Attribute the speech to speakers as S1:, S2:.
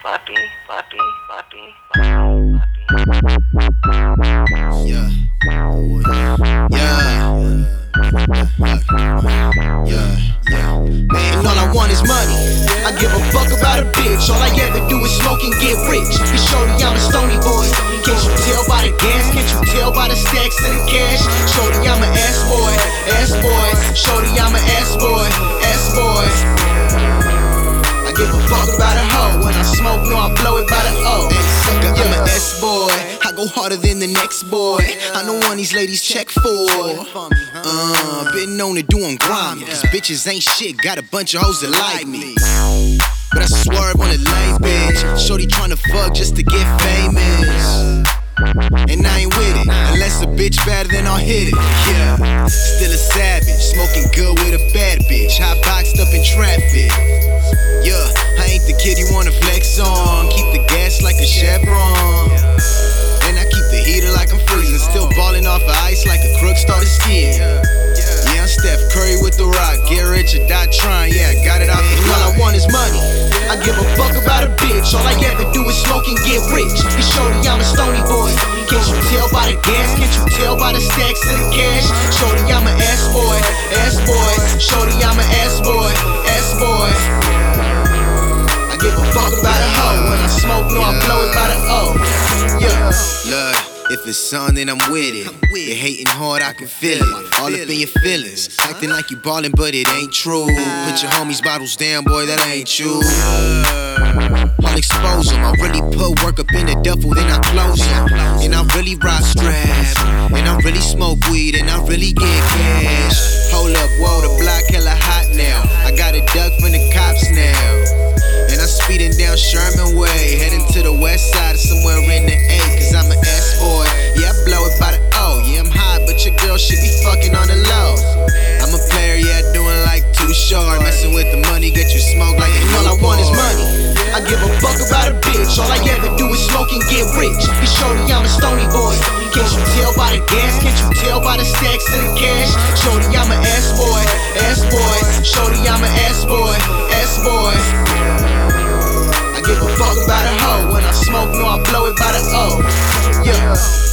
S1: papi, papi, papi.
S2: Yeah. Yeah. Yeah. Yeah. Man, all I want is money. I give a fuck about a bitch. All I ever do is smoke and get rich. Shorty, I'm a stony boy. Can't you tell by the gas? Can't you tell by the stacks of the cash? Shorty, I'm a ass boy. Ass boy. Shorty, I'm a. Ass boy. When I blow it by the O. Sucker, I'm a S boy. I go harder than the next boy. I know one these ladies check for. Uh, been known to do them grimy. Cause bitches ain't shit. Got a bunch of hoes that like me. But I swerve on a lame bitch. Shorty tryna fuck just to get famous. And I ain't with it. Unless a bitch better, than I'll hit it. Yeah. Still a savage. Smoking good with a bad bitch. Hot boxed up in traffic. Wanna on. Keep the gas like a Chevron. And I keep the heater like I'm freezing. Still balling off of ice like a crook started skiing. Yeah, I'm Steph Curry with the rock. Get rich or die trying. Yeah, I got it off the All I want is money. I give a fuck about a bitch. All I ever do is smoke and get rich. Be shorty, I'm a stony boy. Can't you tell by the gas? Can't you tell by the stacks of the cash? Shorty, I'm a smoke, no, I blow it by the O. Yeah. Look, if it's on, then I'm with it. You're hating hard, I can feel it. All up in your feelings. Acting like you ballin', but it ain't true. Put your homies' bottles down, boy, that ain't you. I'll expose 'em. I really put work up in the duffel, then I close 'em. And I really rock strap. And I really smoke weed, and I really get cash. Hold up, whoa, the block hella hot now. I got a duck from the down Sherman Way, heading to the west side, somewhere in the A, cause I'm an S boy. Yeah, I blow it by the O. Yeah, I'm hot, but your girl should be fucking on the low. I'm a player, yeah, doing like too short. Messing with the money, get you smoke like a All I want is money. I give a fuck about a bitch. All I ever do is smoke and get rich. Be shorty, I'm a stony boy. Can't you tell by the gas? Can't you tell by the stacks of the cash? Shorty, I'm a ass boy. Ass boy. Shorty, I'm a ass boy. Ass boy. Yeah.